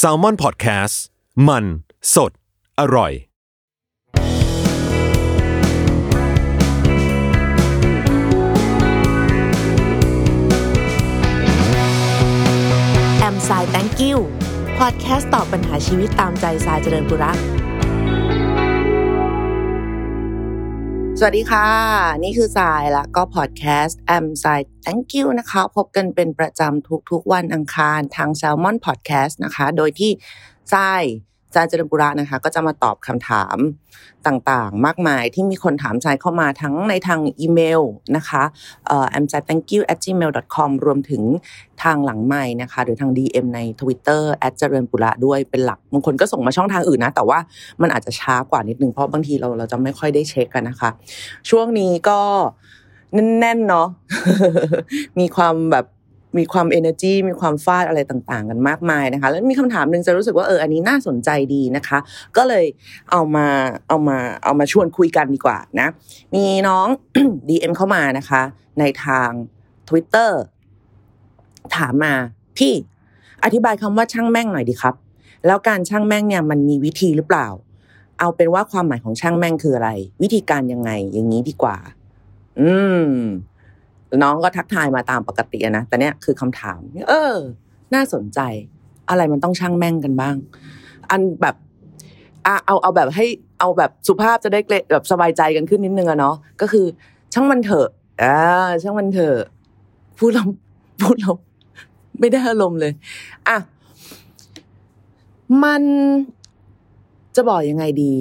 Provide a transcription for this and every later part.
s a l ม o n PODCAST มัน สด อร่อย แอมไซแตงกิวพอดแคสต์ตอบปัญหาชีวิตตามใจสายเจริญบุรัก วัสดีค่ะ นี่คือสายแล้วก็พอดแคสต์แอมไซแตงกิวนะคะ พบกันเป็นประจำทุกๆวันอังคารทาง s ซ l m o n Podcast นะคะ โดยที่สาย จารย์เจริญบุระนะคะ ก็จะมาตอบคำถามต่างๆ มากมายที่มีคนถามใจเข้ามาทั้งในทางอีเมลนะคะเอ่อ a m j a thank you at gmail com รวมถึงทางหลังไม้นะคะ หรือทาง DM ใน Twitter แอดเจริญปุระด้วยเป็นหลักบางคนก็ส่งมาช่องทางอื่นนะ แต่ว่ามันอาจจะช้ากว่านิดนึงเพราะบางทีเราเราจะไม่ค่อยได้เช็คกันนะคะ ช่วงนี้ก็แน่นๆเนาะมีความแบบ มีความ energy มีความฟาดอะไรต่างๆ กันมากมายนะคะ แล้วมีคำถามหนึ่งจะรู้สึกว่าเอออันนี้น่าสนใจดีนะคะ ก็เลยเอามาเอามาเอามาชวนคุยกันดีกว่านะ มีน้อง DM เข้ามานะคะ ในทาง Twitter ถามมาพี่อธิบายคำว่าช่างแม่งหน่อยดีครับ แล้วการช่างแม่งเนี่ยมันมีวิธีหรือเปล่า เอาเป็นว่าความหมายของช่างแม่งคืออะไร วิธีการยังไงอย่างนี้ดีกว่า อืม น้องก็ทักทายมาตามปกตินะแต่เนี้ยคือคำถาม เออ น่าสนใจ อะไรมันต้องช่างแม่งกันบ้าง อันแบบอะเอาเอาแบบให้เอาแบบสุภาพจะได้เกรแบบสบายใจกันขึ้นนิดนึงอะเนาะก็คือ ช่างมันเถอะอ่าช่างมันเถอะพูดเราพูดเราไม่ได้อารมณ์เลยอะมันจะบอกยังไงดี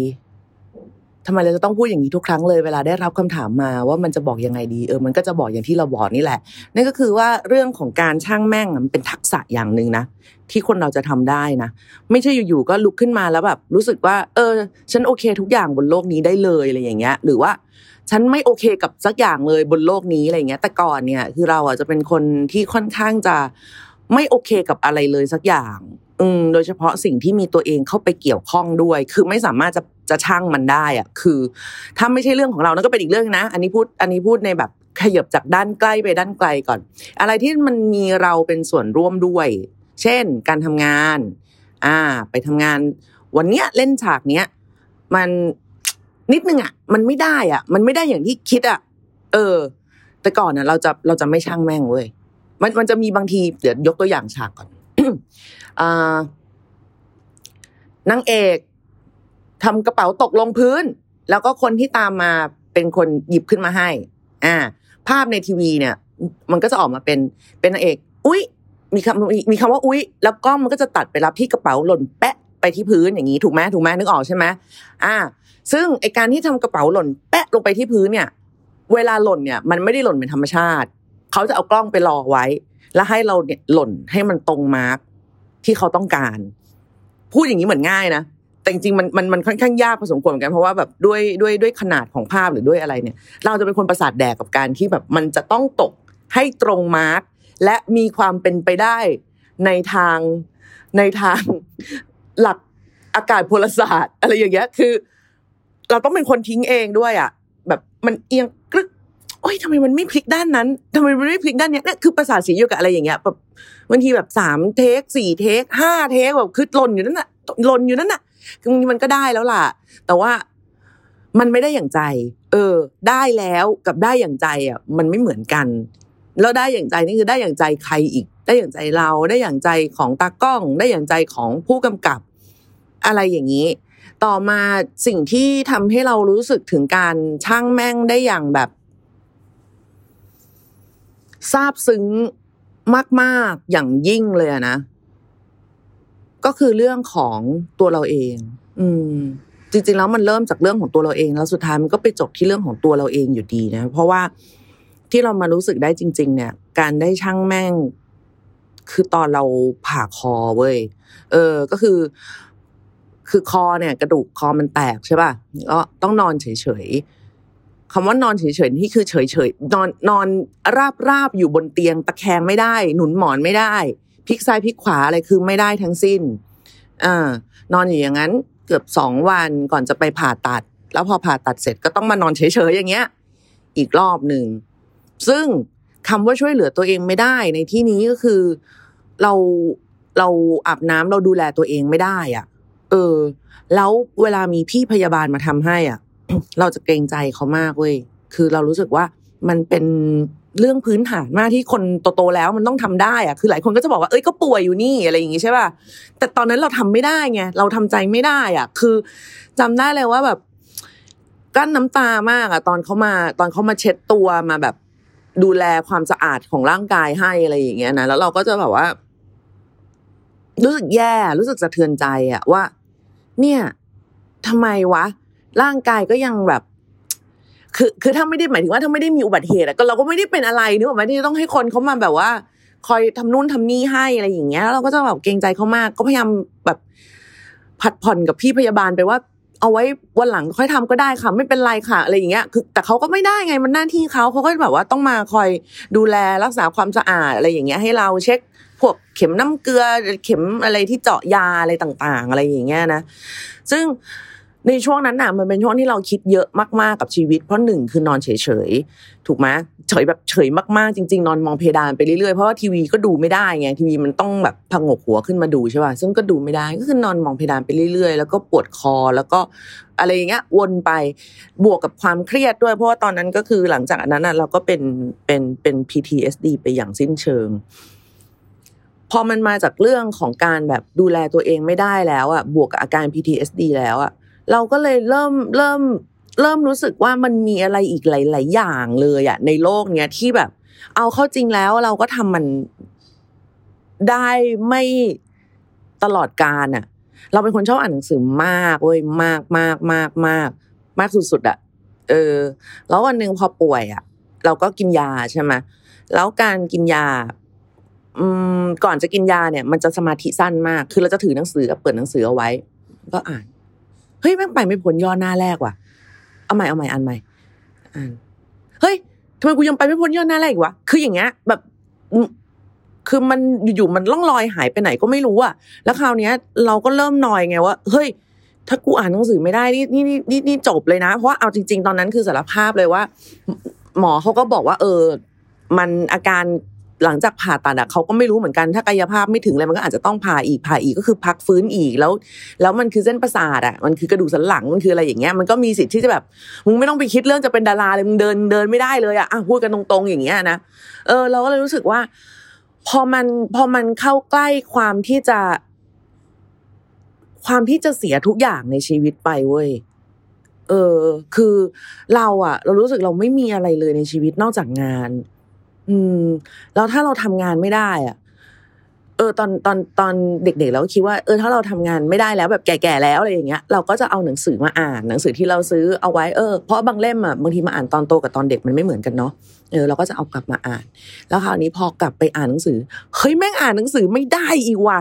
ทำไมเราจะต้องพูดอย่างนี้ทุกครั้งเลยเวลาได้รับคำถามมาว่ามันจะบอกยังไงดีเออมันก็จะบอกอย่างที่เราบอกนี่แหละ นั่นก็คือว่าเรื่องของการช่างแม่งมันเป็นทักษะอย่างหนึ่งนะที่คนเราจะทำได้นะ ไม่ใช่อยู่ๆก็ลุกขึ้นมาแล้วแบบรู้สึกว่า เออ ฉันโอเคทุกอย่างบนโลกนี้ได้เลยอะไรอย่างเงี้ย หรือว่าฉันไม่โอเคกับสักอย่างเลยบนโลกนี้อะไรเงี้ย แต่ก่อนเนี่ยคือเราอะจะเป็นคนที่ค่อนข้างจะไม่โอเคกับอะไรเลยสักอย่าง อืมโดยเฉพาะสิ่งที่มีตัวเองเข้าไปเกี่ยวข้องด้วย คือไม่สามารถจะ จะช่างมันได้อะคือ ถ้าไม่ใช่เรื่องของเรานั่นก็เป็นอีกเรื่องนะ อันนี้พูดอันนี้พูดในแบบขยับจากด้านใกล้ไปด้านไกลก่อน อะไรที่มันมีเราเป็นส่วนร่วมด้วย เช่น การทำงาน อ่า ไปทำงาน วันเนี้ยเล่นฉากเนี้ยมันนิดนึงอะ มันไม่ได้อะ มันไม่ได้อย่างที่คิดอะ เออ แต่ก่อนน่ะ เราจะเราจะไม่ช่างแม่งเว้ยมันมันจะมีบางทีเดี๋ยวยกตัวอย่างฉากก่อนอ่านางเอก ทำกระเป๋าตกลงพื้น แล้วก็คนที่ตามมาเป็นคนหยิบขึ้นมาให้ อ่า ภาพในทีวีเนี่ย มันก็จะออกมาเป็นเป็นนางเอก อุ๊ยมีคำมีคำว่าอุ๊ยแล้วก็มันก็จะตัดไปรับที่กระเป๋าหล่นแปะไปที่พื้นอย่างนี้ถูกไหมถูกไหมนึกออกใช่ไหมอ่า ซึ่งไอการที่ทำกระเป๋าหล่นแปะลงไปที่พื้นเนี่ย เวลาหล่นเนี่ย มันไม่ได้หล่นเป็นธรรมชาติ เขาจะเอากล้องไปรอไว้ แล้วให้เราเนี่ยหล่นให้มันตรงมาร์กที่เขาต้องการ พูดอย่างนี้เหมือนง่ายนะ แต่จริงๆมันมันมันค่อนข้างยากพอสมควรเหมือนกันเพราะว่าแบบด้วยด้วยด้วยขนาดของภาพหรือด้วยอะไรเนี่ย เราจะเป็นคนประสาทแดกกับการที่แบบมันจะต้องตกให้ตรงมาร์กและมีความเป็นไปได้ในทางในทางหลักอากาศพลศาสตร์ อะไรอย่างเงี้ยคือ เราต้องเป็นคนทิ้งเองด้วยอะ แบบมันเอียงกรึกโอ้ยทำไมมันไม่พลิกด้านนั้นทำไมมันไม่พลิกด้านเนี้ยเนี่ยคือประสาทสีอยู่กับอะไรอย่างเงี้ยแบบบางทีแบบสามเทคสี่เทคห้าเทคแบบคือหล่นอยู่นั่นน่ะหล่นอยู่นั่นน่ะ คือบางทีมันก็ได้แล้วล่ะ แต่ว่ามันไม่ได้อย่างใจ เออ ได้แล้วกับได้อย่างใจอะ มันไม่เหมือนกัน แล้วได้อย่างใจนี่คือได้อย่างใจใครอีก ได้อย่างใจเราได้อย่างใจของตากล้อง ได้อย่างใจของผู้กำกับ อะไรอย่างนี้ ต่อมาสิ่งที่ทำให้เรารู้สึกถึงการช่างแม่งได้อย่างแบบซาบซึ้งมาก ๆ อย่างยิ่งเลยอะนะ ก็คือเรื่องของตัวเราเอง อืม จริง ๆ แล้วมันเริ่มจากเรื่องของตัวเราเอง แล้วสุดท้ายมันก็ไปจบที่เรื่องของตัวเราเองอยู่ดีนะ เพราะว่าที่เรามารู้สึกได้จริง ๆ เนี่ย การได้ช่างแม่ง คือตอนเราผ่าคอเว้ย เออ ก็คือ คือคอเนี่ย กระดูกคอมันแตกใช่ป่ะ ก็ต้องนอนเฉยๆคำว่านอนเฉยๆนี่คือเฉยๆนอนนอนราบราบๆอยู่บนเตียงตะแคงไม่ได้ หนุนหมอนไม่ได้ พลิกซ้ายพลิกขวาอะไรคือไม่ได้ทั้งสิ้นอ่านอนอยู่อย่างนั้นเกือบสองวันก่อนจะไปผ่าตัด แล้วพอผ่าตัดเสร็จก็ต้องมานอนเฉยๆอย่างเงี้ย อีกรอบหนึ่งซึ่งคำว่าช่วยเหลือตัวเองไม่ได้ในที่นี้ก็คือเราเราอาบน้ำเราดูแลตัวเองไม่ได้อะ เออ แล้วเวลามีพี่พยาบาลมาทำให้ อะ เราจะเกรงใจเขามากเว้ย คือเรารู้สึกว่ามันเป็น เรื่องพื้นฐานมากที่คนโตๆแล้วมันต้องทำได้อะคือหลายคนก็จะบอกว่าเอ้ยก็ป่วยอยู่นี่อะไรอย่างงี้ใช่ป่ะแต่ตอนนั้นเราทำไม่ได้ไงเราทำใจไม่ได้อะ คือจำได้เลยว่าแบบกั้นน้ำตามากอะ ตอนเขามา ตอนเขามาเช็ดตัวมาแบบดูแลความสะอาดของร่างกายให้อะไรอย่างเงี้ยนะแล้วเราก็จะแบบว่า รู้สึกแย่รู้สึกสะเทือนใจอะว่า เนี่ยทำไมวะ ร่างกายก็ยังแบบ คือคือถ้าไม่ได้หมายถึงว่าถ้าไม่ได้มีอุบัติเหตุก็เราก็ไม่ได้เป็นอะไรนึกออกไหมที่จะต้องให้คนเขามาแบบว่า คอยทำนู่นทำนี่ให้อะไรอย่างเงี้ยเราก็จะแบบเกรงใจเขามาก ก็พยายามแบบผัดผ่อนกับพี่พยาบาลไปว่า เอาไว้วันหลังค่อยทำก็ได้ค่ะ ไม่เป็นไรค่ะ อะไรอย่างเงี้ยคือแต่เขาก็ไม่ได้ไงมันหน้าที่เขาเขาก็แบบว่าต้องมาคอยดูแลรักษาความสะอาดอะไรอย่างเงี้ยให้เราเช็คพวกเข็มน้ำเกลือเข็มอะไรที่เจาะยาอะไรต่าง ๆ อะไรอย่างเงี้ยนะ ซึ่ง ในช่วงนั้นน่ะมันเป็นช่วงที่เราคิดเยอะมากๆกับชีวิต เพราะหนึ่งคือนอนเฉยๆถูกไหมเฉยแบบเฉยมากๆจริง ๆ นอนมองเพดานไปเรื่อยๆเพราะว่าทีวีก็ดูไม่ได้ไงทีวีมันต้องแบบพังงกหัวขึ้นมาดูใช่ป่ะซึ่งก็ดูไม่ได้ก็คือนอนมองเพดานไปเรื่อยๆ แล้วก็ปวดคอแล้วก็อะไรอย่างเงี้ยวนไปบวกกับความเครียดด้วย เพราะว่าตอนนั้นก็คือหลังจากนั้นน่ะเราก็เป็นเป็นเป็น PTSD ไปอย่างสิ้นเชิงพอมันมาจากเรื่องของการแบบดูแลตัวเองไม่ได้แล้วอะบวกกับอาการ PTSD แล้วอะ เราก็เลยเริ่มเริ่มเริ่มรู้สึกว่ามันมีอะไรอีกหลาย ๆ อย่างเลยอะในโลกเนี้ยที่แบบ เอาเข้าจริงแล้วเราก็ทำมันได้ไม่ตลอดการอะเราเป็นคนชอบอ่านหนังสือมากเว้ยมากมากมากมากมากสุดๆอะเออ แล้ววันหนึ่งพอป่วยอะเราก็กินยาใช่ไหมแล้วการกินยา อืมก่อนจะกินยาเนี่ย มันจะสมาธิสั้นมาก คือเราจะถือหนังสือเปิดหนังสือเอาไว้ ก็อ่าน เฮ้ยแม่งไปไม่พ้นย่อหน้าแรกว่ะเอาใหม่เอาใหม่อ่านใหม่อ่านเฮ้ยทำไมกูยังไปไม่พ้นย่อหน้าแรกอีกวะ คืออย่างเงี้ย แบบ คือมันอยู่ๆมันล่องลอยหายไปไหนก็ไม่รู้อะแล้วคราวเนี้ย เราก็เริ่มนอยไงว่า เฮ้ย ถ้ากูอ่านหนังสือไม่ได้นี่นี่นี่นี่จบเลยนะ เพราะว่าเอาจริง ๆ ตอนนั้นคือสารภาพเลยว่า หมอเขาก็บอกว่า เออ มันอาการ หลังจากผ่าตัดอะเขาก็ไม่รู้เหมือนกันถ้ากายภาพไม่ถึงเลยมันก็อาจจะต้องผ่าอีกผ่าอีกก็คือพักฟื้นอีกแล้ว แล้วมันคือเส้นประสาทอะมันคือกระดูกสันหลังมันคืออะไรอย่างเงี้ยมันก็มีสิทธิ์ที่จะแบบมึงไม่ต้องไปคิดเรื่องจะเป็นดาราเลยมึงเดินเดินไม่ได้เลยอะอะพูดกันตรงๆอย่างเงี้ยนะเออ เราก็เลยรู้สึกว่า พอมันพอมันเข้าใกล้ความที่จะ ความที่จะเสียทุกอย่างในชีวิตไปเว้ยเออ คือเราอะเรารู้สึกเราไม่มีอะไรเลยในชีวิตนอกจากงาน อืม แล้วถ้าเราทำงานไม่ได้ อะ เออ ตอนตอนตอนเด็กๆเราก็คิดว่าเออถ้าเราทำงานไม่ได้แล้วแบบแก่ๆแล้วอะไรอย่างเงี้ยเราก็จะเอาหนังสือมาอ่านหนังสือที่เราซื้อเอาไว้เออเพราะบางเล่มอะบางทีมาอ่านตอนโตกับตอนเด็กมันไม่เหมือนกันเนาะเออเราก็จะเอากลับมาอ่าน แล้วคราวนี้พอกลับไปอ่านหนังสือเฮ้ยแม่งอ่านหนังสือไม่ได้อีกว่ะ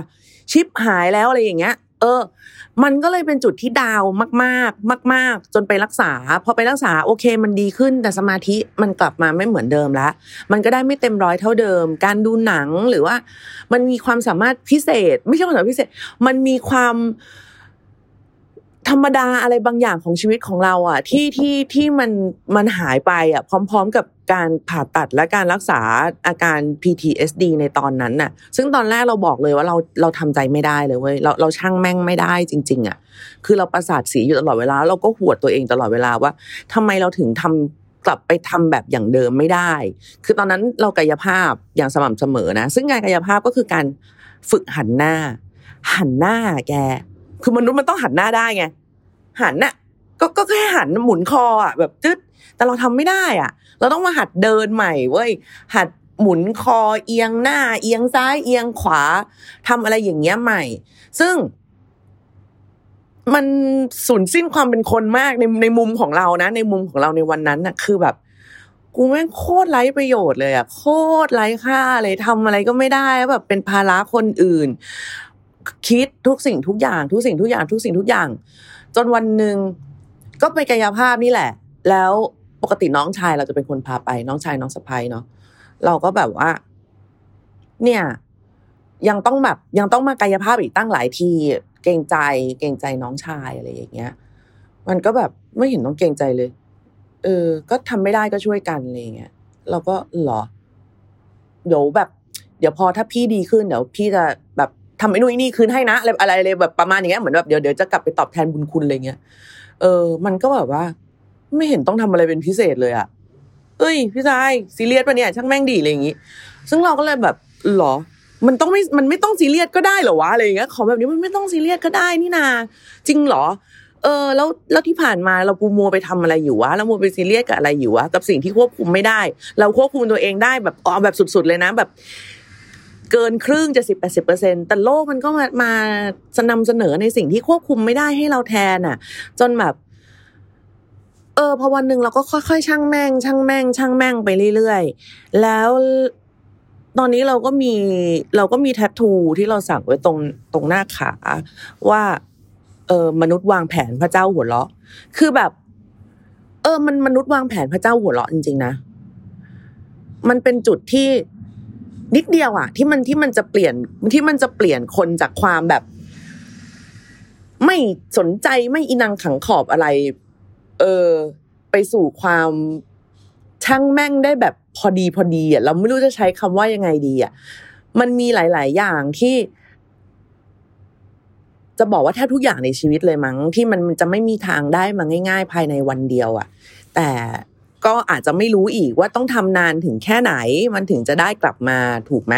ชิปหายแล้วอะไรอย่างเงี้ย เออ มันก็เลยเป็นจุดที่ดาวมากๆ มาก ๆ จนไปรักษา พอไปรักษาโอเค มันดีขึ้น แต่สมาธิมันกลับมาไม่เหมือนเดิมแล้วมันก็ได้ไม่เต็มร้อยเท่าเดิม การดูหนังหรือว่า มันมีความสามารถพิเศษ ไม่ใช่ความสามารถพิเศษ มันมีความธรรมดาอะไรบางอย่างของชีวิตของเรา อะ ที่ที่ที่มันมันหายไปอะ พร้อม ๆ กับ การผ่าตัดและการรักษาอาการ PTSD ในตอนนั้นน่ะ ซึ่งตอนแรกเราบอกเลยว่าเราเราทำใจไม่ได้เลยเว้ยเราเราช่างแม่งไม่ได้จริง ๆอะคือเราประสาทสีอยู่ตลอดเวลา เราก็หวดตัวเองตลอดเวลาว่าทำไมเราถึงทำกลับไปทำแบบอย่างเดิมไม่ได้ คือตอนนั้นเรากายภาพอย่างสม่ำเสมอนะ ซึ่งงานกายภาพก็คือการฝึกหันหน้า หันหน้าแก คือมนุษย์มันต้องหันหน้าได้ไงหันน่ะก็ก็แค่หันหมุนคออะแบบจึ๊ดแต่เราทำไม่ได้อะ เราต้องมาหัดเดินใหม่เว้ยหัดหมุนคอเอียงหน้า เอียงซ้ายเอียงขวาทำอะไรอย่างเงี้ยใหม่ ซึ่ง มันสูญสิ้นความเป็นคนมากในในมุมของเรานะ ในมุมของเราในวันนั้นน่ะ คือแบบ กูแม่งโคตรไร้ประโยชน์เลยอะโคตรไร้ค่าเลยทำอะไรก็ไม่ได้แล้วแบบเป็นภาระคนอื่น คิดทุกสิ่งทุกอย่าง ทุกสิ่งทุกอย่าง ทุกสิ่งทุกอย่าง จนวันหนึ่งก็ไปกายภาพนี่แหละ แล้ว ปกติน้องชายเราจะเป็นคนพาไปน้องชายน้องสะพ้ยเนาะเราก็แบบว่า เนี่ย ยังต้องแบบยังต้องมากายภาพอีกตั้งหลายทีเกรงใจ เกรงใจน้องชายอะไรอย่างเงี้ย มันก็แบบไม่เห็นต้องเกรงใจเลย เออ ก็ทำไม่ได้ก็ช่วยกันอะไรอย่างเงี้ยเราก็หรอเดี๋ยวแบบ เดี๋ยวพอถ้าพี่ดีขึ้นเดี๋ยวพี่จะแบบทำไอ้นู่นนี่คืนให้นะอะไรอะไรอะไรแบบประมาณอย่างเงี้ยเหมือนแบบเดี๋ยวเดี๋ยวจะกลับไปตอบแทนบุญคุณอะไรเงี้ยเออ มันก็แบบว่า ไม่เห็นต้องทำอะไรเป็นพิเศษเลยอะเอ้ย พี่ชายซีเรียสปะเนี่ย ช่างแม่งดีอะไรอย่างงี้ ซึ่งเราก็เลยแบบหรอ มันต้องไม่ มันไม่ต้องซีเรียสก็ได้เหรอวะอะไรอย่างเงี้ยของแบบนี้มันไม่ต้องซีเรียสก็ได้นี่นาจริงเหรอ เออ แล้วแล้วที่ผ่านมาเราปูมัวไปทำอะไรอยู่วะเรามัวไปซีเรียสกับอะไรอยู่วะกับสิ่งที่ควบคุมไม่ได้ เราควบคุมตัวเองได้แบบอ๋อแบบสุด ๆ เลยนะแบบเกินครึ่งจะสิบแปดสิบเปอร์เซ็นแต่โลกมันก็มามานำเสนอในสิ่งที่ควบคุมไม่ได้ให้เราแทนอะ จนแบบ ออพอวันหนึ่งเราก็ค่อยๆช่างแม่งช่างแม่งช่างแม่งไปเรื่อยๆ แล้วตอนนี้เราก็มีเราก็มีแทททูที่เราสั่งไว้ตรงตรงหน้าขาว่าเออมนุษย์วางแผนพระเจ้าหัวเราะ คือแบบ เออ มันมนุษย์วางแผนพระเจ้าหัวเราะจริงๆนะ มันเป็นจุดที่นิดเดียวอะที่มันที่มันจะเปลี่ยนที่มันจะเปลี่ยนคนจากความแบบ ไม่สนใจไม่อินังขังขอบอะไร เออ ไปสู่ความช่างแม่งได้แบบพอดีพอดีอะเราไม่รู้จะใช้คำว่ายังไงดีอะมันมีหลาย ๆ อย่างที่ จะบอกว่าแทบทุกอย่างในชีวิตเลยมั้ง ที่มันจะไม่มีทางได้มาง่าย ๆ ภายในวันเดียวอะ แต่ก็อาจจะไม่รู้อีกว่าต้องทำนานถึงแค่ไหน มันถึงจะได้กลับมาถูกไหม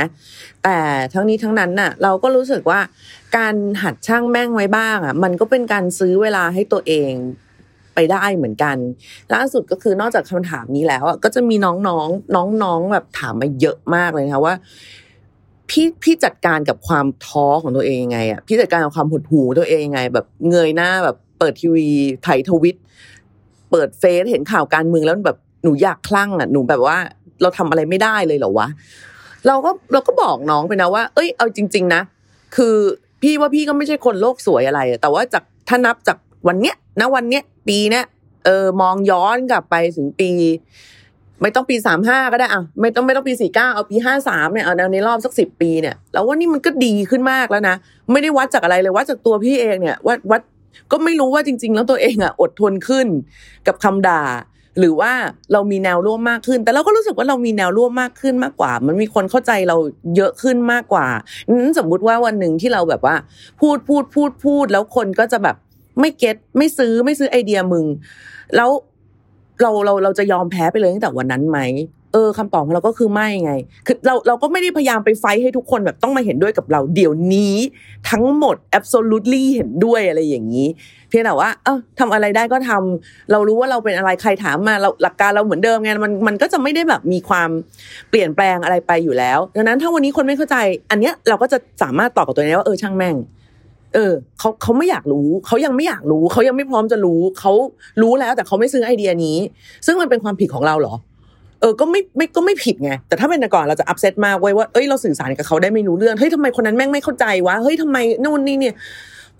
แต่ทั้งนี้ทั้งนั้นน่ะ เราก็รู้สึกว่า การหัดช่างแม่งไว้บ้างอะ มันก็เป็นการซื้อเวลาให้ตัวเอง ไปได้เหมือนกันล่าสุดก็คือนอกจากคำถามนี้แล้วก็จะมีน้องๆน้องๆแบบถามมาเยอะมากเลยนะคะว่าพี่พี่จัดการกับความท้อของตัวเองยังไงอะพี่จัดการกับความหดหู่ตัวเองยังไง แบบเงยหน้าแบบเปิดทีวีไถทวิต เปิดเฟซเห็นข่าวการเมืองแล้วแบบหนูอยากคลั่งอะหนูแบบว่า เราทำอะไรไม่ได้เลยเหรอวะเราก็เราก็บอกน้องไปนะว่า เอ้ยเอาจริง ๆ นะ คือพี่ว่าพี่ก็ไม่ใช่คนโลกสวยอะไร แต่ว่าจากถ้านับจากวันเนี้ยนะวันเนี้ย ปีเนี้ยเออมองย้อนกลับไปถึงปี ไม่ต้องปีสามห้าก็ได้อะไม่ต้องไม่ต้องปีสี่เก้าเอาปีห้าสามเนี่ยเอาในรอบสักสิบปีเนี่ยแล้วว่านี่มันก็ดีขึ้นมากแล้วนะไม่ได้วัดจากอะไรเลยวัดจากตัวพี่เองเนี่ยวัดวัดก็ไม่รู้ว่าจริง ๆ แล้วตัวเองอะอดทนขึ้นกับคำด่า หรือว่าเรามีแนวร่วมมากขึ้น แต่เราก็รู้สึกว่าเรามีแนวร่วมมากขึ้นมากกว่า มันมีคนเข้าใจเราเยอะขึ้นมากกว่านั้นสมมุติว่าวันหนึ่งที่เราแบบว่า พูดพูดพูดพูดแล้วคนก็จะแบบ ไม่เก็ตไม่ซื้อไม่ซื้อไอเดียมึง แล้วเราเราเราจะยอมแพ้ไปเลยตั้งแต่วันนั้นไหมเออคำตอบของเราก็คือไม่ไง คือเราเราก็ไม่ได้พยายามไปไฟให้ทุกคนแบบต้องมาเห็นด้วยกับเรา เดี๋ยวนี้ทั้งหมด absolutely เห็นด้วยอะไรอย่างนี้ เพียงแต่ว่า เออทำอะไรได้ก็ทำเรารู้ว่าเราเป็นอะไรใครถามมาเราหลักการเราเหมือนเดิมไงมันมันก็จะไม่ได้แบบมีความเปลี่ยนแปลงอะไรไปอยู่แล้วดังนั้นถ้าวันนี้คนไม่เข้าใจ อันเนี้ยเราก็จะสามารถตอบกับตัวเองว่าเออช่างแม่ง เออเขาเขาไม่อยากรู้เขายังไม่อยากรู้เขายังไม่พร้อมจะรู้เขารู้แล้วแต่เขาไม่ซื้อไอเดียนี้ ซึ่งมันเป็นความผิดของเราเหรอ เออก็ไม่ไม่ก็ไม่ผิดไงแต่ถ้าเป็นแต่ก่อนเราจะอับเซตมากไว้ว่าเอ้ยเราสื่อสารกับเขาได้ไม่รู้เรื่องเฮ้ยทำไมคนนั้นแม่งไม่เข้าใจวะเฮ้ยทำไมนู่นนี่เนี่ย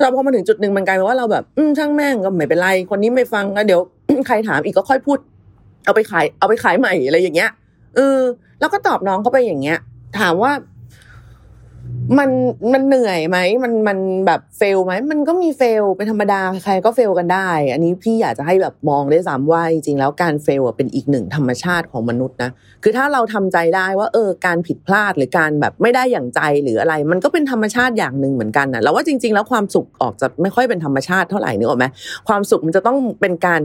เราพอมาถึงจุดหนึ่งมันกลายเป็นว่าเราแบบอืมช่างแม่งก็ไม่เป็นไรคนนี้ไม่ฟังก็เดี๋ยวใครถามอีกก็ค่อยพูด เอาไปขายเอาไปขายใหม่อะไรอย่างเงี้ยเออแล้วก็ตอบน้องเขาไปอย่างเงี้ย ถามว่า มันมันเหนื่อยไหมมันมันแบบเฟลไหมมันก็มีเฟลเป็นธรรมดาใครก็เฟลกันได้ อันนี้พี่อยากจะให้แบบมองได้สามว่าจริงๆแล้วการเฟลเป็นอีกหนึ่งธรรมชาติของมนุษย์นะคือถ้าเราทำใจได้ว่าเออการผิดพลาดหรือการแบบไม่ได้อย่างใจหรืออะไร มันก็เป็นธรรมชาติอย่างหนึ่งเหมือนกันนะแล้วว่าจริง ๆ แล้วความสุขออกจะไม่ค่อยเป็นธรรมชาติเท่าไหร่นึกออกไหมความสุขมันจะต้องเป็นการ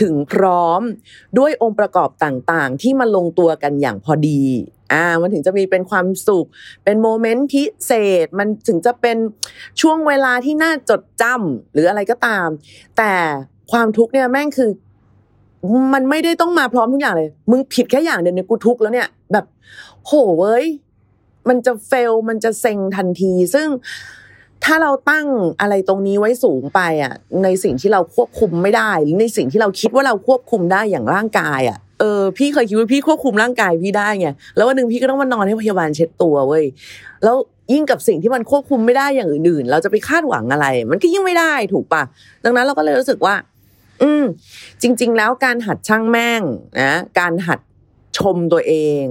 ถึงพร้อมด้วยองค์ประกอบต่างๆ ที่มาลงตัวกันอย่างพอดี อ่ามันถึงจะมีเป็นความสุข เป็นโมเมนต์พิเศษ มันถึงจะเป็นช่วงเวลาที่น่าจดจำหรืออะไรก็ตาม แต่ความทุกข์เนี่ยแม่งคือ มันไม่ได้ต้องมาพร้อมทุกอย่างเลย มึงผิดแค่อย่างเดียวเนี่ยกูทุกข์แล้วเนี่ย แบบ โหเว้ยมันจะเฟลมันจะเซ็งทันที ซึ่ง ถ้าเราตั้งอะไรตรงนี้ไว้สูงไปอะในสิ่งที่เราควบคุมไม่ได้หรือในสิ่งที่เราคิดว่าเราควบคุมได้อย่างร่างกายอะเออพี่เคยคิดว่าพี่ควบคุมร่างกายพี่ได้ไงแล้ววันหนึ่งพี่ก็ต้องมานอนให้พยาบาลเช็ดตัวเว้ยแล้วยิ่งกับสิ่งที่มันควบคุมไม่ได้อย่างอื่นๆ เราจะไปคาดหวังอะไร มันก็ยิ่งไม่ได้ถูกปะดังนั้นเราก็เลยรู้สึกว่า อืม จริง ๆ แล้วการหัดช่างแม่งนะการหัดชมตัวเอง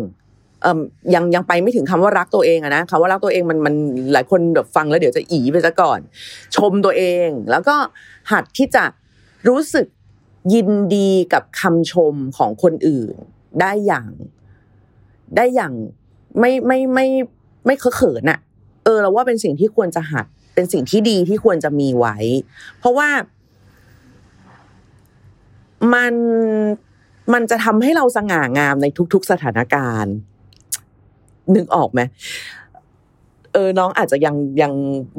ยังยังไปไม่ถึงคำว่ารักตัวเองอะนะคำว่ารักตัวเองมันมันหลายคนแบบฟังแล้วเดี๋ยวจะอีไปซะก่อน ชมตัวเอง แล้วก็หัดที่จะรู้สึกยินดีกับคำชมของคนอื่น ได้อย่างได้อย่างไม่ไม่ไม่ไม่เคอะเขินอะเออเราว่าเป็นสิ่งที่ควรจะหัด เป็นสิ่งที่ดีที่ควรจะมีไว้ เพราะว่ามันมันจะทำให้เราสง่างามในทุก ๆสถานการณ์ นึกออกไหมเออน้องอาจจะยังยัง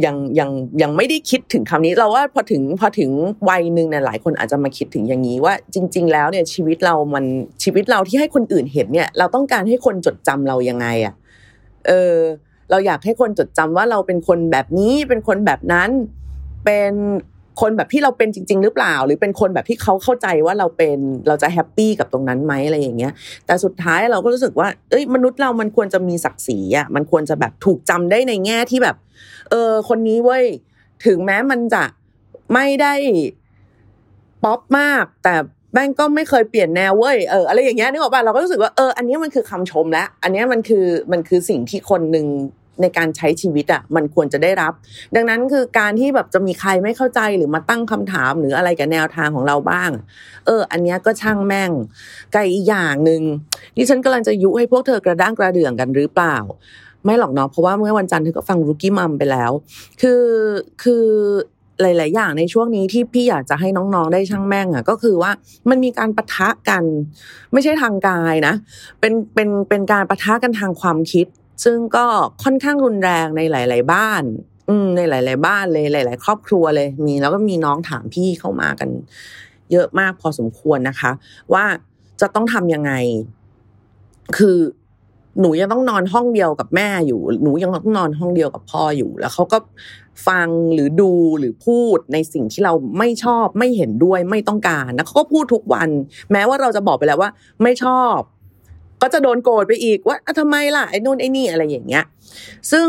ยังยังยังไม่ได้คิดถึงคำนี้ เราว่าพอถึงพอถึงวัยหนึ่งเนี่ยหลายคนอาจจะมาคิดถึงอย่างนี้ว่าจริง ๆ แล้วเนี่ยชีวิตเรามันชีวิตเราที่ให้คนอื่นเห็นเนี่ย เราต้องการให้คนจดจำเรายังไงอะเออ เราอยากให้คนจดจำว่าเราเป็นคนแบบนี้เป็นคนแบบนั้น เป็น คนแบบที่เราเป็นจริง ๆ หรือเปล่า หรือเป็นคนแบบที่เขาเข้าใจว่าเราเป็นเราจะแฮปปี้กับตรงนั้นไหมอะไรอย่างเงี้ย แต่สุดท้ายเราก็รู้สึกว่า เอ้ยมนุษย์เรามันควรจะมีศักดิ์ศรีอะมันควรจะแบบถูกจำได้ในแง่ที่แบบ เออ คนนี้เว้ยถึงแม้มันจะไม่ได้ป๊อปมาก แต่แม่งก็ไม่เคยเปลี่ยนแนวเว้ยเอออะไรอย่างเงี้ยนึกออกป่ะเราก็รู้สึกว่าเอออันนี้มันคือคำชมแล้ว อันนี้มันคือมันคือสิ่งที่คนหนึ่ง ในการใช้ชีวิตอะมันควรจะได้รับ ดังนั้นคือการที่แบบจะมีใครไม่เข้าใจหรือมาตั้งคำถามหรืออะไรกับแนวทางของเราบ้าง เออ อันนี้ก็ช่างแม่งไกอีกอย่างหนึ่งที่ฉันกำลังจะยุให้พวกเธอกระด้างกระเดื่องกันหรือเปล่าไม่หรอกเนาะเพราะว่าเมื่อวันจันทร์เธอก็ฟังรุกี้มัมไปแล้ว คือคือหลาย ๆ อย่างในช่วงนี้ที่พี่อยากจะให้น้อง ๆ ได้ช่างแม่งอะ ก็คือว่ามันมีการประทะกัน ไม่ใช่ทางกายนะ เป็นเป็นเป็นการประทะกันทางความคิด ซึ่งก็ค่อนข้างรุนแรงในหลาย ๆ บ้าน อืในหลาย ๆ บ้านเลยหลาย ๆ ครอบครัวเลย มีแล้วก็มีน้องถามพี่เข้ามากัน เยอะมากพอสมควรนะคะ ว่าจะต้องทำยังไง คือหนูยังต้องนอนห้องเดียวกับแม่อยู่ หนูยังต้องนอนห้องเดียวกับพ่ออยู่ แล้วเขาก็ฟังหรือดูหรือพูดในสิ่งที่เราไม่ชอบไม่เห็นด้วยไม่ต้องการนะเขาก็พูดทุกวัน แม้ว่าเราจะบอกไปแล้วว่า ไม่ชอบ ก็จะโดนโกรธไปอีกว่าทำไมล่ะไอ้นู่นไอ้นี่อะไรอย่างเงี้ย ซึ่ง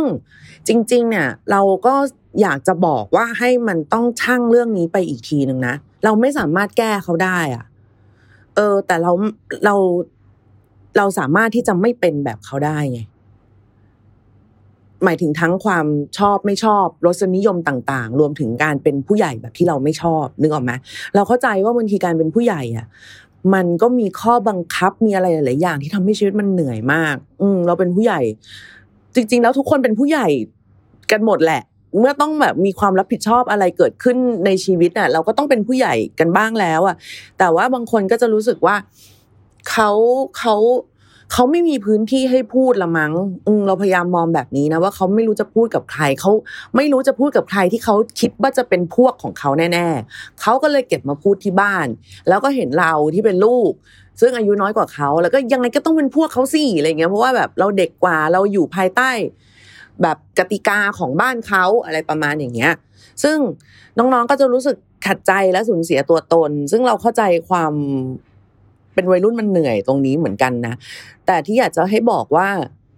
จริง ๆ เนี่ย เราก็อยากจะบอกว่าให้มันต้องชั่งเรื่องนี้ไปอีกทีหนึ่งนะเราไม่สามารถแก้เขาได้อะเออ แต่เราเราเราสามารถที่จะไม่เป็นแบบเขาได้ไงหมายถึงทั้งความชอบไม่ชอบรสนิยมต่างๆ รวมถึงการเป็นผู้ใหญ่แบบที่เราไม่ชอบนึกออกไหมเราเข้าใจว่าบางทีการเป็นผู้ใหญ่อะ มันก็มีข้อบังคับมีอะไรหลาย ๆ อย่างที่ทำให้ชีวิตมันเหนื่อยมาก อืมเราเป็นผู้ใหญ่ จริง ๆ แล้วทุกคนเป็นผู้ใหญ่กันหมดแหละ เมื่อต้องแบบมีความรับผิดชอบอะไรเกิดขึ้นในชีวิตอะ เราก็ต้องเป็นผู้ใหญ่กันบ้างแล้วอะ แต่ว่าบางคนก็จะรู้สึกว่าเขาเขา เขาไม่มีพื้นที่ให้พูดละมั้งเราพยายามมองแบบนี้นะว่าเขาไม่รู้จะพูดกับใครเขาไม่รู้จะพูดกับใครที่เขาคิดว่าจะเป็นพวกของเขาแน่ ๆเขาก็เลยเก็บมาพูดที่บ้าน แล้วก็เห็นเราที่เป็นลูก ซึ่งอายุน้อยกว่าเขาแล้วก็ยังไงก็ต้องเป็นพวกเขาสิอะไรเงี้ยเพราะว่าแบบเราเด็กกว่าเราอยู่ภายใต้ แบบกติกาของบ้านเขาอะไรประมาณอย่างเงี้ย ซึ่งน้องๆก็จะรู้สึกขัดใจและสูญเสียตัวตน ซึ่งเราเข้าใจความ เป็นวัยรุ่นมันเหนื่อยตรงนี้เหมือนกันนะ แต่ที่อยากจะให้บอกว่า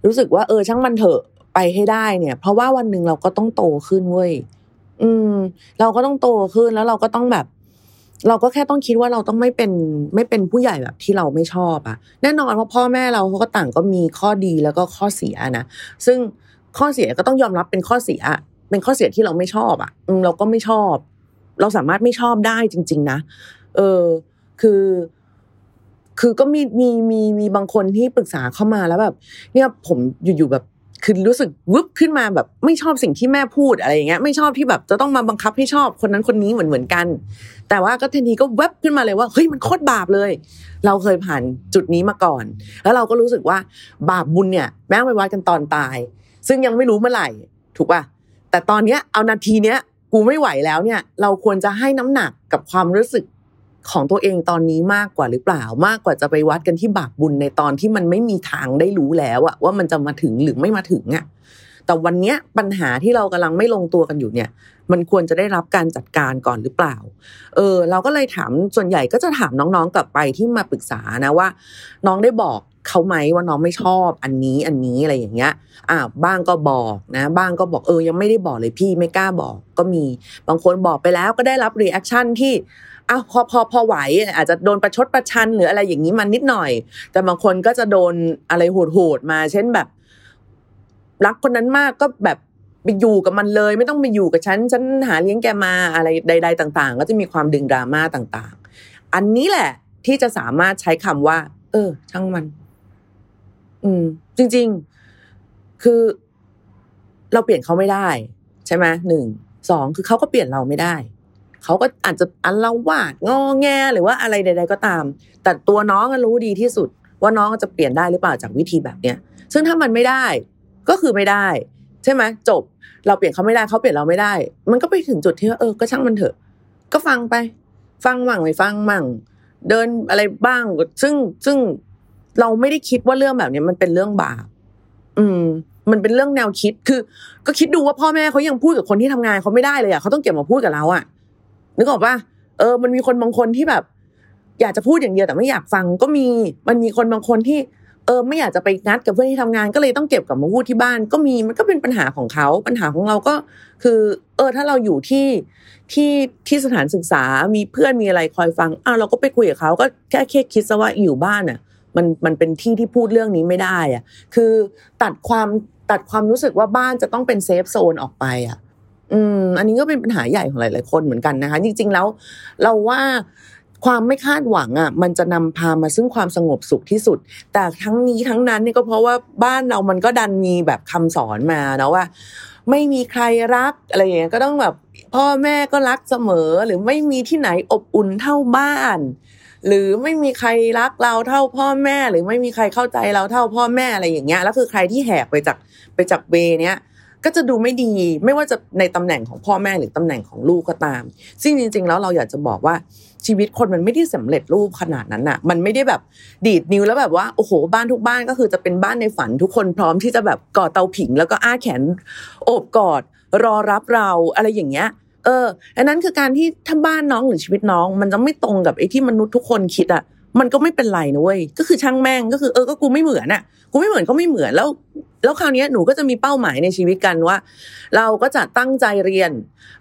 รู้สึกว่าเออช่างมันเถอะไปให้ได้เนี่ย เพราะว่าวันหนึ่งเราก็ต้องโตขึ้นเว้ยอืม เราก็ต้องโตขึ้นแล้วเราก็ต้องแบบ เราก็แค่ต้องคิดว่าเราต้องไม่เป็นไม่เป็นผู้ใหญ่แบบที่เราไม่ชอบอะแน่นอนเพราพ่อแม่เราเขาก็ต่างก็มีข้อดีแล้วก็ข้อเสียนะซึ่งข้อเสียก็ต้องยอมรับเป็นข้อเสีย เป็นข้อเสียที่เราไม่ชอบอะอืมเราก็ไม่ชอบ เราสามารถไม่ชอบได้จริง ๆ นะเออ คือ คือก็มีมีมีมีบางคนที่ปรึกษาเข้ามาแล้วแบบ เนี่ยผมอยู่ๆแบบคือรู้สึกวึบขึ้นมาแบบไม่ชอบสิ่งที่แม่พูดอะไรอย่างเงี้ยไม่ชอบที่แบบจะต้องมาบังคับให้ชอบคนนั้นคนนี้เหมือนเหมือนกัน แต่ว่าก็ทันทีก็แวบขึ้นมาเลยว่าเฮ้ยมันโคตรบาปเลย เราเคยผ่านจุดนี้มาก่อน แล้วเราก็รู้สึกว่าบาปบุญเนี่ยแม่งไปวัดกันตอนตาย ซึ่งยังไม่รู้เมื่อไหร่ ถูกป่ะแต่ตอนเนี้ยเอานาทีเนี้ยกูไม่ไหวแล้วเนี่ย เราควรจะให้น้ำหนักกับความรู้สึก ของตัวเองตอนนี้มากกว่าหรือเปล่า มากกว่าจะไปวัดกันที่บาปบุญในตอนที่มันไม่มีทางได้รู้แล้วอะว่ามันจะมาถึงหรือไม่มาถึงอะแต่วันนี้ปัญหาที่เรากำลังไม่ลงตัวกันอยู่เนี่ย มันควรจะได้รับการจัดการก่อนหรือเปล่า เออ เราก็เลยถามส่วนใหญ่ก็จะถามน้องๆกลับไปที่มาปรึกษานะว่า น้องได้บอกเขาไหมว่าน้องไม่ชอบ อันนี้อันนี้อะไรอย่างเงี้ย อ่าบ้างก็บอกนะ บ้างก็บอกเออยังไม่ได้บอกเลยพี่ไม่กล้าบอกก็มี บางคนบอกไปแล้วก็ได้รับ reaction ที่ อ้าวพอพอพอไหวอาจจะโดนประชดประชันหรืออะไรอย่างนี้มันนิดหน่อย แต่บางคนก็จะโดนอะไรโหดๆมา เช่นแบบ รักคนนั้นมากก็แบบไปอยู่กับมันเลย ไม่ต้องไปอยู่กับฉันฉันหาเลี้ยงแกมาอะไรใด ๆ ต่าง ๆ ก็จะมีความดึงดราม่าต่าง ๆ อันนี้แหละที่จะสามารถใช้คำว่า เออ ช่างมัน อืม จริง ๆ คือเราเปลี่ยนเขาไม่ได้ ใช่ไหมหนึ่งสองคือเขาก็เปลี่ยนเราไม่ได้ เขาก็อาจจะอันเราวาดงอแงหรือว่าอะไรใด ๆ ก็ตาม แต่ตัวน้องรู้ดีที่สุด ว่าน้องจะเปลี่ยนได้หรือเปล่าจากวิธีแบบเนี้ยซึ่งถ้ามันไม่ได้ก็คือไม่ได้ ใช่ไหมจบ เราเปลี่ยนเขาไม่ได้เขาเปลี่ยนเราไม่ได้ มันก็ไปถึงจุดที่ว่าเออก็ช่างมันเถอะ ก็ฟังไป ฟังมั่งไม่ฟังมั่ง เดินอะไรบ้าง ซึ่งซึ่งเราไม่ได้คิดว่าเรื่องแบบนี้มันเป็นเรื่องบาปอืม มันเป็นเรื่องแนวคิดคือ ก็คิดดูว่าพ่อแม่เขายังพูดกับคนที่ทำงานเขาไม่ได้เลยอะเขาต้องเก็บมาพูดกับเราอะ นึกออกปะเออ มันมีคนบางคนที่แบบ อยากจะพูดอย่างเดียวแต่ไม่อยากฟังก็มี มันมีคนบางคนที่ เออ ไม่อยากจะไปนัดกับเพื่อนที่ทำงาน ก็เลยต้องเก็บกับมาพูดที่บ้าน ก็มีมันก็เป็นปัญหาของเขาปัญหาของเราก็ คือ เออ ถ้าเราอยู่ที่ที่ที่สถานศึกษามีเพื่อนมีอะไรคอยฟังอ้าวเราก็ไปคุยกับเขาก็แค่แค่คิดซะว่าอยู่บ้านอะ มันมันเป็นที่ที่พูดเรื่องนี้ไม่ได้อะ คือตัดความตัดความรู้สึกว่าบ้านจะต้องเป็นเซฟโซนออกไปอะ อืมอันนี้ก็เป็นปัญหาใหญ่ของหลาย ๆ คนเหมือนกันนะคะ จริง ๆ แล้ว เราว่าความไม่คาดหวังอะมันจะนำพามาซึ่งความสงบสุขที่สุด แต่ทั้งนี้ทั้งนั้นนี่ก็เพราะว่าบ้านเรามันก็ดันมีแบบคำสอนมาเนาะว่า ไม่มีใครรักอะไรอย่างเงี้ยก็ต้องแบบพ่อแม่ก็รักเสมอ หรือไม่มีที่ไหนอบอุ่นเท่าบ้าน หรือไม่มีใครรักเราเท่าพ่อแม่ หรือไม่มีใครเข้าใจเราเท่าพ่อแม่อะไรอย่างเงี้ยแล้วคือใครที่แหกไปจากไปจากเวเนี้ย ก็จะดูไม่ดีไม่ว่าจะในตำแหน่งของพ่อแม่หรือตำแหน่งของลูกก็ตาม ซึ่งจริง ๆ แล้วเราอยากจะบอกว่าชีวิตคนมันไม่ได้สำเร็จรูปขนาดนั้นอะ มันไม่ได้แบบดีดนิ้วแล้วแบบว่าโอ้โหบ้านทุกบ้านก็คือจะเป็นบ้านในฝันทุกคนพร้อมที่จะแบบกอดเตาผิง แล้วก็อ้าแขนโอบกอด รอรับเราอะไรอย่างเงี้ยเอออันนั้นคือการที่ถ้าบ้านน้องหรือชีวิตน้อง มันจะไม่ตรงกับไอ้ที่มนุษย์ทุกคนคิดอะ มันก็ไม่เป็นไรนะเว้ยก็คือช่างแม่งก็คือเออก็กูไม่เหมือนอะกูไม่เหมือนก็ไม่เหมือนแล้ว แล้วคราวนี้หนูก็จะมีเป้าหมายในชีวิตกันว่า เราก็จะตั้งใจเรียน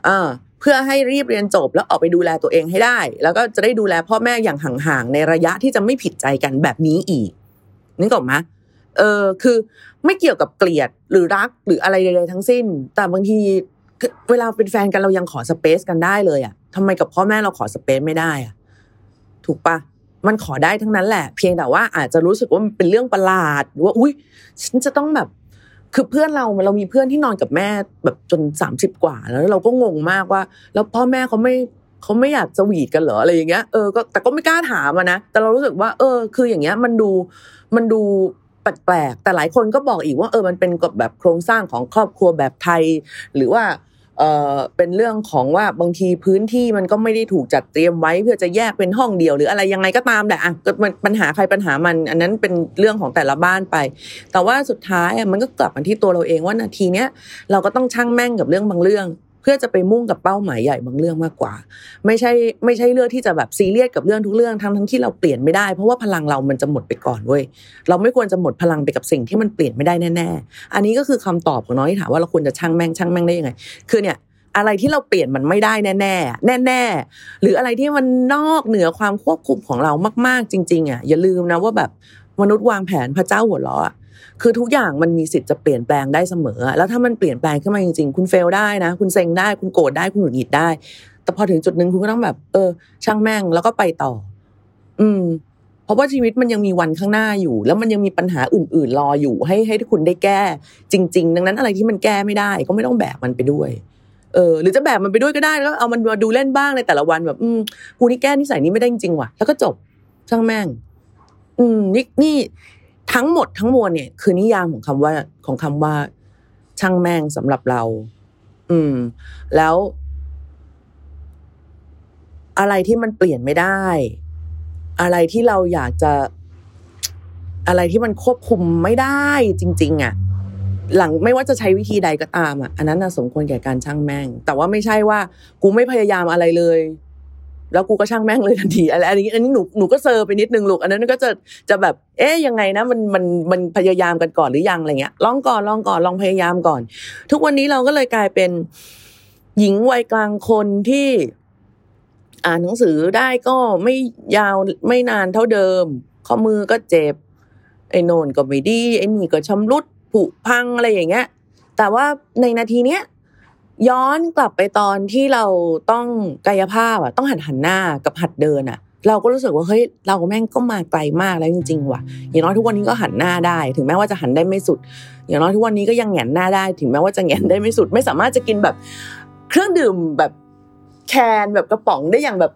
เออเพื่อให้รีบเรียนจบแล้วออกไปดูแลตัวเองให้ได้ แล้วก็จะได้ดูแลพ่อแม่อย่างห่างๆในระยะที่จะไม่ผิดใจกันแบบนี้อีกนึกออกไหมเออคือไม่เกี่ยวกับเกลียดหรือรักหรืออะไรใดๆทั้งสิ้น แต่บางทีเวลาเป็นแฟนกันเรายังขอสเปซกันได้เลยอะทำไมกับพ่อแม่เราขอสเปซไม่ได้อะ ถูกปะ มันขอได้ทั้งนั้นแหละ เพียงแต่ว่าอาจจะรู้สึกว่ามันเป็นเรื่องประหลาดว่าอุ้ยฉันจะต้องแบบคือเพื่อนเราเรามีเพื่อนที่นอนกับแม่แบบจนสามสิบกว่า แล้วเราก็งงมากว่า แล้วพ่อแม่เขาไม่เขาไม่อยากสวีทกันเหรออะไรอย่างเงี้ยเออก็แต่ก็ไม่กล้าถามนะแต่เรารู้สึกว่า เออ คืออย่างเงี้ยมันดูมันดูแปลกๆแต่หลายคนก็บอกอีกว่าเออมันเป็นกับแบบโครงสร้างของครอบครัวแบบไทย หรือว่า เอ่อเป็นเรื่องของว่าบางทีพื้นที่มันก็ไม่ได้ถูกจัดเตรียมไว้ เพื่อจะแยกเป็นห้องเดียวหรืออะไรยังไงก็ตามแหละอะก็ปัญหาใครปัญหามัน อันนั้นเป็นเรื่องของแต่ละบ้านไป แต่ว่าสุดท้ายมันก็กลับมาที่ตัวเราเองว่านาทีเนี้ยเราก็ต้องช่างแม่งกับเรื่องบางเรื่อง เพื่อจะไปมุ่งกับเป้าหมายใหญ่บางเรื่องมากกว่า ไม่ใช่ไม่ใช่เรื่องที่จะแบบซีเรียสกับเรื่องทุกเรื่องทั้งทั้งที่เราเปลี่ยนไม่ได้ เพราะว่าพลังเรามันจะหมดไปก่อนเว้ยเราไม่ควรจะหมดพลังไปกับสิ่งที่มันเปลี่ยนไม่ได้แน่ๆอันนี้ก็คือคำตอบของน้องที่ถามว่าเราควรจะช่างแม่งช่างแม่งได้ยังไง คือเนี่ยอะไรที่เราเปลี่ยนมันไม่ได้แน่แน่แน่ๆหรืออะไรที่มันนอกเหนือความควบคุมของเรามาก ๆ จริง ๆอะอย่าลืมนะว่าแบบมนุษย์วางแผนพระเจ้าหัวเราะ คือทุกอย่างมันมีสิทธิ์จะเปลี่ยนแปลงได้เสมอ แล้วถ้ามันเปลี่ยนแปลงขึ้นมาจริงๆ คุณเฟลได้นะ คุณเซ็งได้ คุณโกรธได้ คุณหงุดหงิดได้ แต่พอถึงจุดหนึ่งคุณก็ต้องแบบ เออ ช่างแม่ง แล้วก็ไปต่อ อืม เพราะว่าชีวิตมันยังมีวันข้างหน้าอยู่ แล้วมันยังมีปัญหาอื่น ๆ รออยู่ ให้ให้คุณได้แก้ จริง ๆ ดังนั้นอะไรที่มันแก้ไม่ได้ ก็ไม่ต้องแบกมันไปด้วยเออหรือจะแบกมันไปด้วยก็ได้แล้วเอามันมาดูเล่นบ้างในแต่ละวันแบบ อืมกูนี่แก้นิสัยนี้ไม่ได้จริงๆว่ะ แล้วก็จบช่างแม่ง อืมนี่นี่ ทั้งหมดทั้งมวลเนี่ย คือนิยามของคำว่าของคำว่า ช่างแม่งสำหรับเรา อืม แล้ว อะไรที่มันเปลี่ยนไม่ได้ อะไรที่เราอยากจะ อะไรที่มันควบคุมไม่ได้จริง ๆอะหลังไม่ว่าจะใช้วิธีใดก็ตามอะอันนั้นสมควรแก่การช่างแม่ง แต่ว่าไม่ใช่ว่า กูไม่พยายามอะไรเลย แล้วกูก็ช่างแม่งเลยทันทีอะไรอันนี้อันนี้หนูหนูก็เซอร์ไปนิดนึงลูกอันนั้นก็จะจะแบบ เอ๊ยยังไงนะมันมันมันพยายามกันก่อนหรือยังอะไรเงี้ยลองก่อนลองก่อนลองพยายามก่อน ทุกวันนี้เราก็เลยกลายเป็นหญิงวัยกลางคนที่อ่านหนังสือได้ก็ไม่ยาวไม่นานเท่าเดิม ข้อมือก็เจ็บ ไอ้โนนก็ไม่ดีไอ้นี่ก็ชำรุดผุพังอะไรอย่างเงี้ยแต่ว่าในนาทีเนี้ย ย้อนกลับไปตอนที่เราต้องกายภาพอะต้องหัดหันหน้ากับหัดเดินอะเราก็รู้สึกว่าเฮ้ยเราแม่งก็มาไกลมากแล้วจริง ๆ ว่ะ อย่างน้อยทุกวันนี้ก็หันหน้าได้ ถึงแม้ว่าจะหันได้ไม่สุด อย่างน้อยทุกวันนี้ก็ยังแหงนหน้าได้ ถึงแม้ว่าจะแหงนได้ไม่สุด ไม่สามารถจะกินแบบ เครื่องดื่มแบบแคนแบบกระป๋องได้อย่างแบบ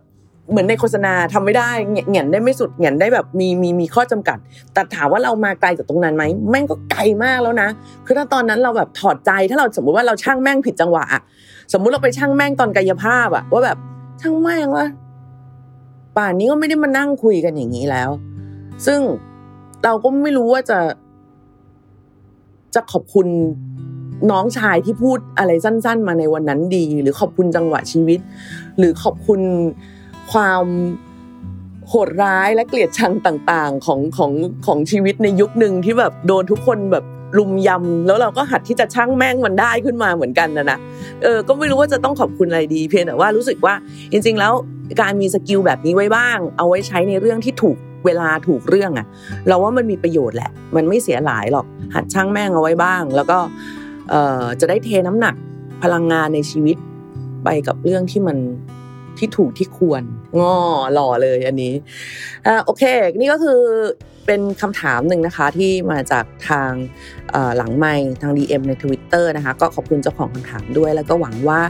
เหมือนในโฆษณาทำไม่ได้แหงนได้ไม่สุดแหงนได้แบบมีมีมีข้อจำกัด แต่ถามว่าเรามาไกลจากตรงนั้นไหมแม่งก็ไกลมากแล้วนะ คือถ้าตอนนั้นเราแบบถอดใจถ้าเราสมมุติว่าเราช่างแม่งผิดจังหวะอะสมมุติเราไปช่างแม่งตอนกายภาพอะว่าแบบช่างแม่งว่าป่านนี้ก็ไม่ได้มานั่งคุยกันอย่างนี้แล้ว ซึ่งเราก็ไม่รู้ว่าจะ จะขอบคุณน้องชายที่พูดอะไรสั้น ๆ มาในวันนั้นดี หรือขอบคุณจังหวะชีวิต หรือขอบคุณ ความโหดร้ายและเกลียดชังต่างๆ ของของของชีวิตในยุคหนึ่งที่แบบโดนทุกคนแบบลุมยำแล้วเราก็หัดที่จะช่างแม่งมันได้ขึ้นมาเหมือนกันนะนะเออก็ไม่รู้ว่าจะต้องขอบคุณอะไรดี เพียงแต่ว่ารู้สึกว่าจริง ๆ แล้วการมีสกิลแบบนี้ไว้บ้าง เอาไว้ใช้ในเรื่องที่ถูกเวลาถูกเรื่องอะเราว่ามันมีประโยชน์แหละ มันไม่เสียหลายหรอกหัดช่างแม่งเอาไว้บ้าง แล้วก็เออจะได้เทน้ำหนักพลังงานในชีวิตไปกับเรื่องที่มัน ที่ถูกที่ควรงอหล่อเลยอันนี้อ่าโอเค นี่ก็คือเป็นคำถามหนึ่งนะคะที่มาจากทางหลังไมค์ทาง DM ใน Twitter นะคะ ก็ขอบคุณเจ้าของคำถามด้วย แล้วก็หวังว่า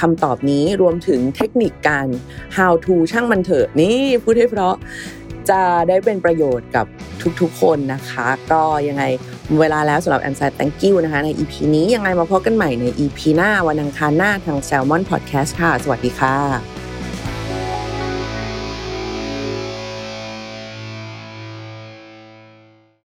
คำตอบนี้รวมถึงเทคนิคการ how to ช่างมันเถอะนี่พูดให้เพราะจะได้เป็นประโยชน์กับทุกๆคนนะคะ ก็ยังไงเวลาแล้วสำหรับ a m s i d Thank you นะคะ ใน EP นี้ยังไงมาพบกันใหม่ใน EP หน้าวันอังคารหน้าทาง Salmon Podcast ค่ะ สวัสดีค่ะ